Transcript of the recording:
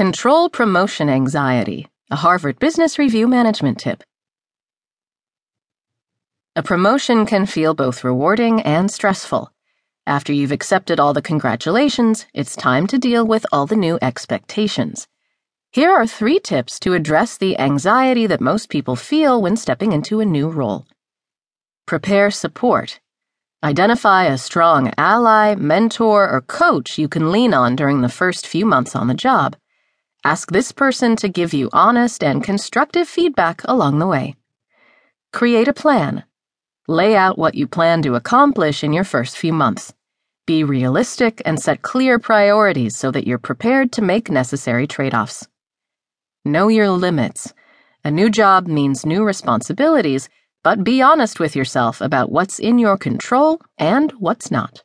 Control promotion anxiety, a Harvard Business Review management tip. A promotion can feel both rewarding and stressful. After you've accepted all the congratulations, it's time to deal with all the new expectations. Here are three tips to address the anxiety that most people feel when stepping into a new role. Prepare support. Identify a strong ally, mentor, or coach you can lean on during the first few months on the job. Ask this person to give you honest and constructive feedback along the way. Create a plan. Lay out what you plan to accomplish in your first few months. Be realistic and set clear priorities so that you're prepared to make necessary trade offs. Know your limits. A new job means new responsibilities but be honest with yourself about what's in your control and what's not.